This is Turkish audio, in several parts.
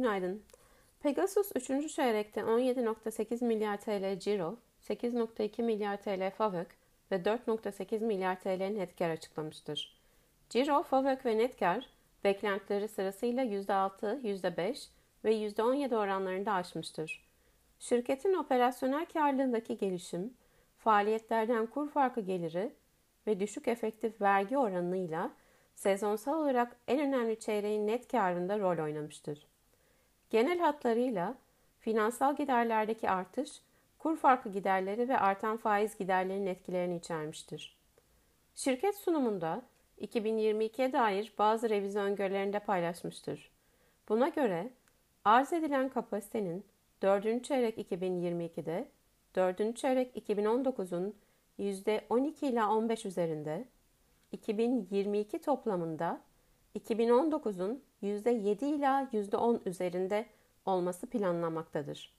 Günaydın. Pegasus 3. çeyrekte 17.8 milyar TL ciro, 8.2 milyar TL FAVÖK ve 4.8 milyar TL net kar açıklamıştır. Ciro, FAVÖK ve net kar beklentileri sırasıyla %6, %5 ve %17 oranlarında aşmıştır. Şirketin operasyonel karlılığındaki gelişim, faaliyetlerden kur farkı geliri ve düşük efektif vergi oranıyla sezonsal olarak en önemli çeyreğin net karında rol oynamıştır. Genel hatlarıyla finansal giderlerdeki artış, kur farkı giderleri ve artan faiz giderlerinin etkilerini içermiştir. Şirket sunumunda 2022'ye dair bazı revizyon öngörülerinde paylaşmıştır. Buna göre arz edilen kapasitenin 4. çeyrek 2022'de 4. çeyrek 2019'un %12 ila 15 üzerinde, 2022 toplamında 2019'un %7 ila %10 üzerinde olması planlanmaktadır.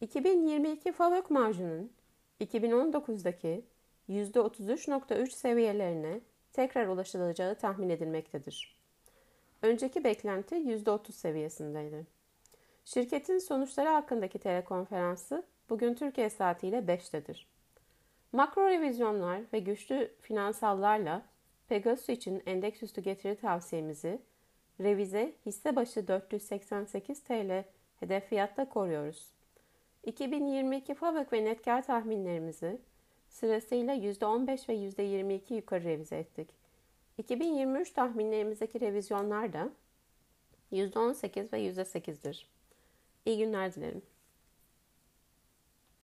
2022 FAVÖK marjının 2019'daki %33.3 seviyelerine tekrar ulaşılacağı tahmin edilmektedir. Önceki beklenti %30 seviyesindeydi. Şirketin sonuçları hakkındaki telekonferansı bugün Türkiye saatiyle 5'tedir. Makro revizyonlar ve güçlü finansallarla Pegasus için endeks üstü getiri tavsiyemizi revize hisse başı 488 TL hedef fiyatta koruyoruz. 2022 FAVÖK ve net kar tahminlerimizi sırasıyla %15 ve %22 yukarı revize ettik. 2023 tahminlerimizdeki revizyonlar da %18 ve %8'dir. İyi günler dilerim.